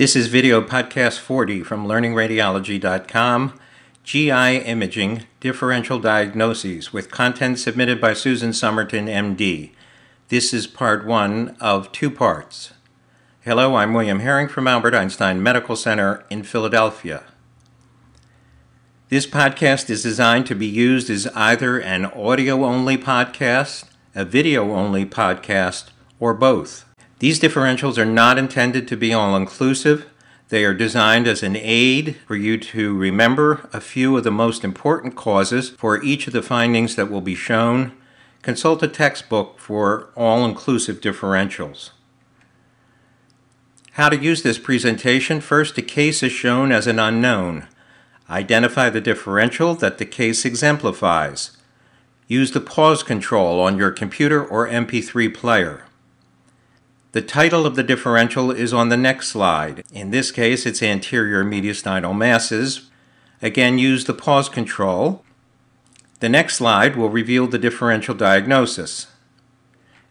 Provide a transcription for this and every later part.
This is video podcast 40 from learningradiology.com. GI imaging differential diagnoses with content submitted by Susan Somerton, MD. This is part one of two parts. Hello, I'm William Herring from Albert Einstein Medical Center in Philadelphia. This podcast is designed to be used as either an audio only podcast, a video only podcast, or both. These differentials are not intended to be all inclusive. They are designed as an aid for you to remember a few of the most important causes for each of the findings that will be shown. Consult a textbook for all inclusive differentials. How to use this presentation first, a case is shown as an unknown. Identify the differential that the case exemplifies. Use the pause control on your computer or MP3 player. The title of the differential is on the next slide. In this case, it's anterior mediastinal masses. Again, use the pause control. The next slide will reveal the differential diagnosis.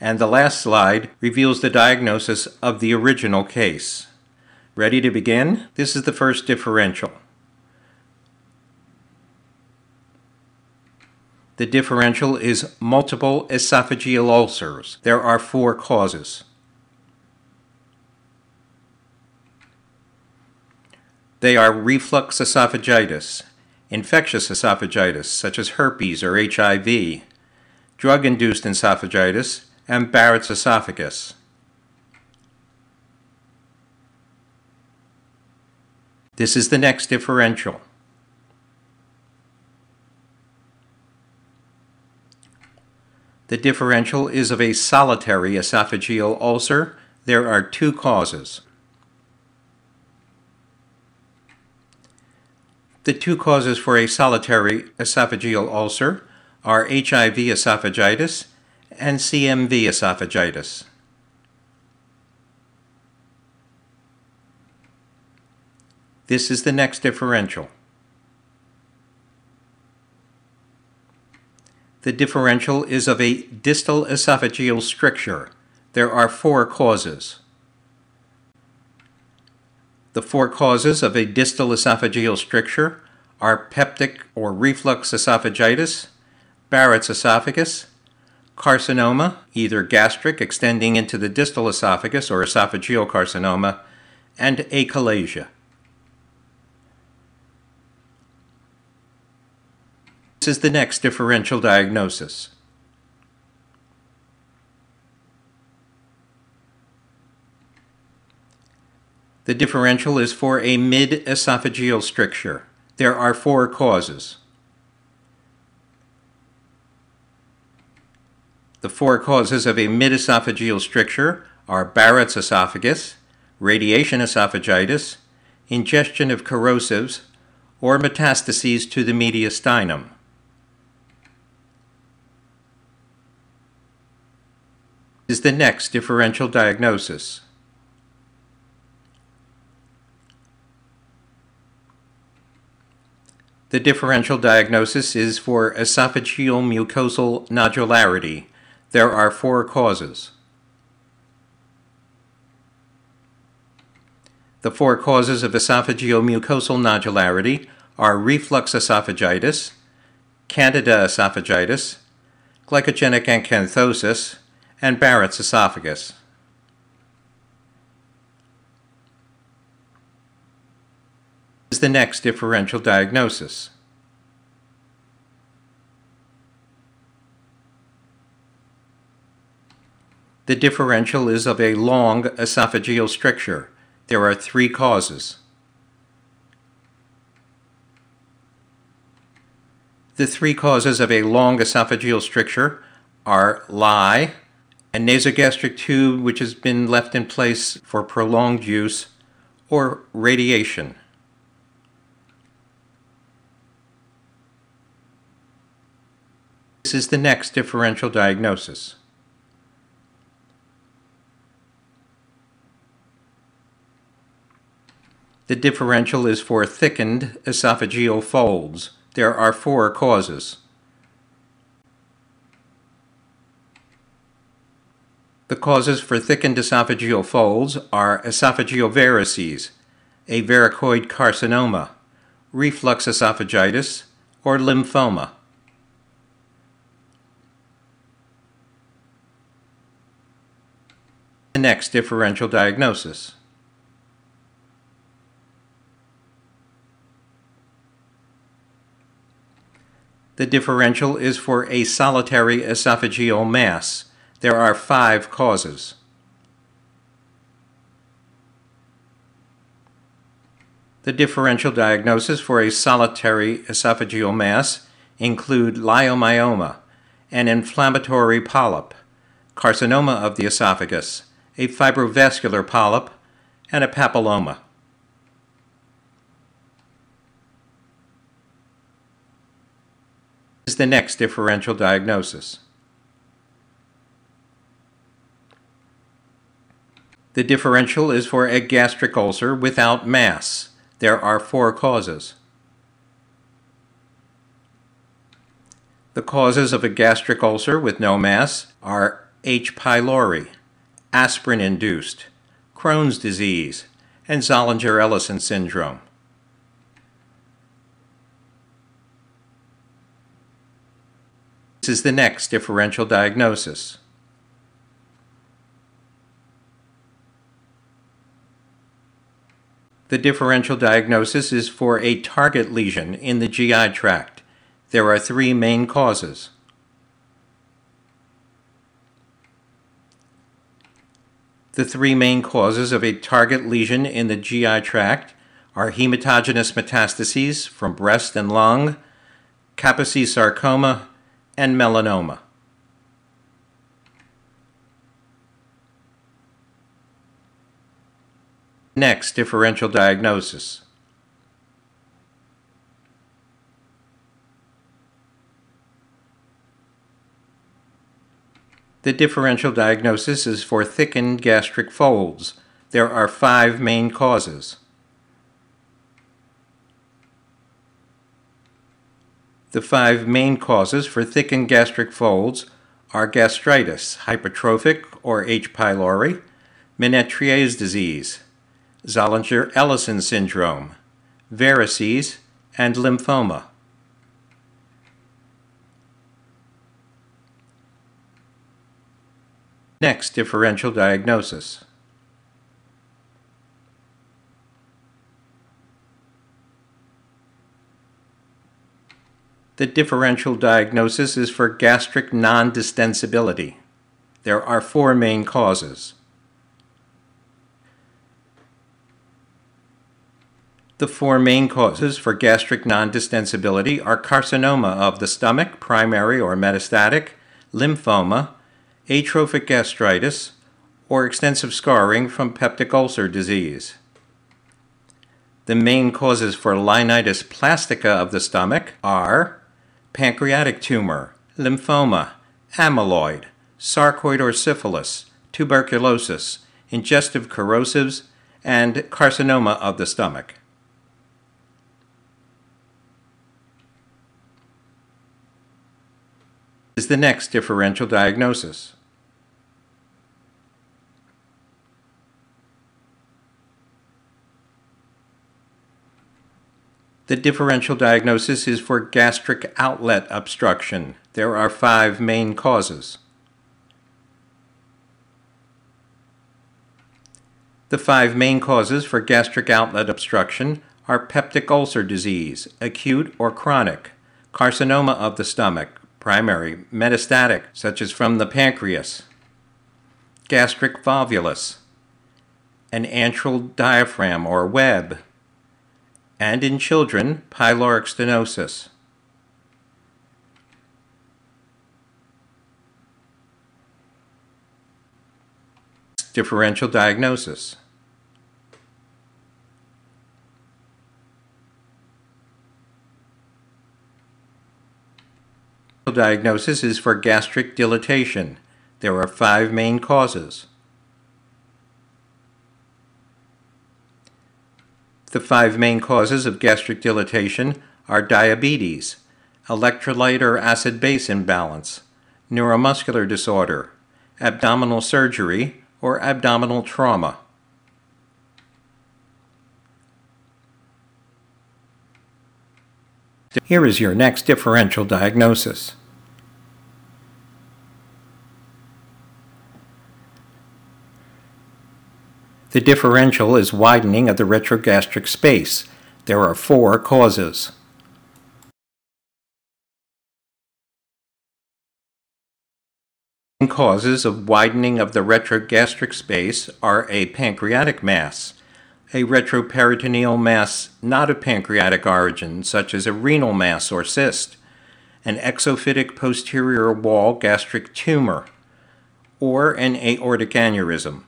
And the last slide reveals the diagnosis of the original case. Ready to begin? This is the first differential. The differential is multiple esophageal ulcers. There are four causes. They are reflux esophagitis, infectious esophagitis, such as herpes or HIV, drug induced esophagitis, and Barrett's esophagus. This is the next differential. The differential is of a solitary esophageal ulcer. There are two causes. The two causes for a solitary esophageal ulcer are HIV esophagitis and CMV esophagitis. This is the next differential. The differential is of a distal esophageal stricture. There are four causes. The four causes of a distal esophageal stricture are peptic or reflux esophagitis, Barrett's esophagus, carcinoma, either gastric extending into the distal esophagus or esophageal carcinoma, and achalasia. This is the next differential diagnosis. The differential is for a mid-esophageal stricture. There are four causes. The four causes of a mid-esophageal stricture are Barrett's esophagus, radiation esophagitis, ingestion of corrosives, or metastases to the mediastinum. Is the next differential diagnosis. The differential diagnosis is for esophageal mucosal nodularity. There are four causes. The four causes of esophageal mucosal nodularity are reflux esophagitis, candida esophagitis, glycogenic acanthosis, and Barrett's esophagus. Is the next differential diagnosis. The differential is of a long esophageal stricture. There are three causes. The three causes of a long esophageal stricture are lye, a nasogastric tube which has been left in place for prolonged use, or radiation. This is the next differential diagnosis. The differential is for thickened esophageal folds. There are four causes. The causes for thickened esophageal folds are esophageal varices, a varicoid carcinoma, reflux esophagitis, or lymphoma. The next differential diagnosis. The differential is for a solitary esophageal mass. There are five causes. The differential diagnosis for a solitary esophageal mass include leiomyoma, an inflammatory polyp, carcinoma of the esophagus, a fibrovascular polyp, and a papilloma. is the next differential diagnosis. The differential is for a gastric ulcer without mass. There are four causes. The causes of a gastric ulcer with no mass are H. pylori, aspirin induced, Crohn's disease, and Zollinger Ellison syndrome. This is the next differential diagnosis. The differential diagnosis is for a target lesion in the GI tract. There are three main causes. The three main causes of a target lesion in the GI tract are hematogenous metastases from breast and lung, Kaposi sarcoma, and melanoma. Next, differential diagnosis. The differential diagnosis is for thickened gastric folds. There are five main causes. The five main causes for thickened gastric folds are gastritis, hypertrophic or H. pylori, Menetrier's disease, Zollinger Ellison syndrome, varices, and lymphoma. Next, differential diagnosis. The differential diagnosis is for gastric non-distensibility. There are four main causes. The four main causes for gastric non-distensibility are carcinoma of the stomach, primary or metastatic, lymphoma, atrophic gastritis, or extensive scarring from peptic ulcer disease. The main causes for Linitis plastica of the stomach are pancreatic tumor, lymphoma, amyloid, sarcoid or syphilis, tuberculosis, ingestive corrosives, and carcinoma of the stomach. Is the next differential diagnosis. The differential diagnosis is for gastric outlet obstruction. There are five main causes. The five main causes for gastric outlet obstruction are peptic ulcer disease, acute or chronic, carcinoma of the stomach, primary, metastatic, such as from the pancreas, gastric volvulus, an antral diaphragm or web, and in children, pyloric stenosis. Differential diagnosis. Diagnosis is for gastric dilatation. There are five main causes. The five main causes of gastric dilatation are diabetes, electrolyte or acid base imbalance, neuromuscular disorder, abdominal surgery, or abdominal trauma. Here is your next differential diagnosis. The differential is widening of the retrogastric space. There are four causes. Causes of widening of the retrogastric space are a pancreatic mass, a retroperitoneal mass not of pancreatic origin, such as a renal mass or cyst, an exophytic posterior wall gastric tumor, or an aortic aneurysm.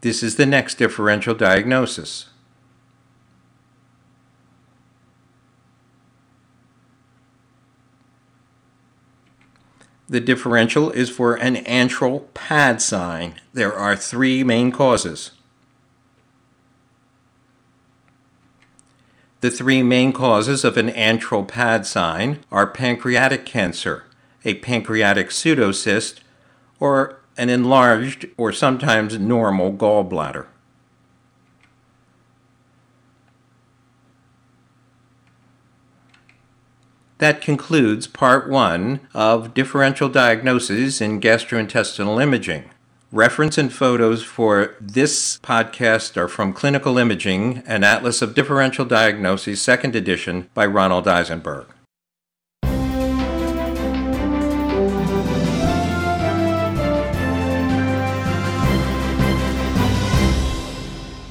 This is the next differential diagnosis. The differential is for an antral pad sign. There are three main causes. The three main causes of an antral pad sign are pancreatic cancer, a pancreatic pseudocyst, or an enlarged or sometimes normal gallbladder. That concludes part one of differential Diagnosis in gastrointestinal imaging. Reference and photos for this podcast are from Clinical Imaging, an Atlas of Differential Diagnoses, second edition by Ronald Eisenberg.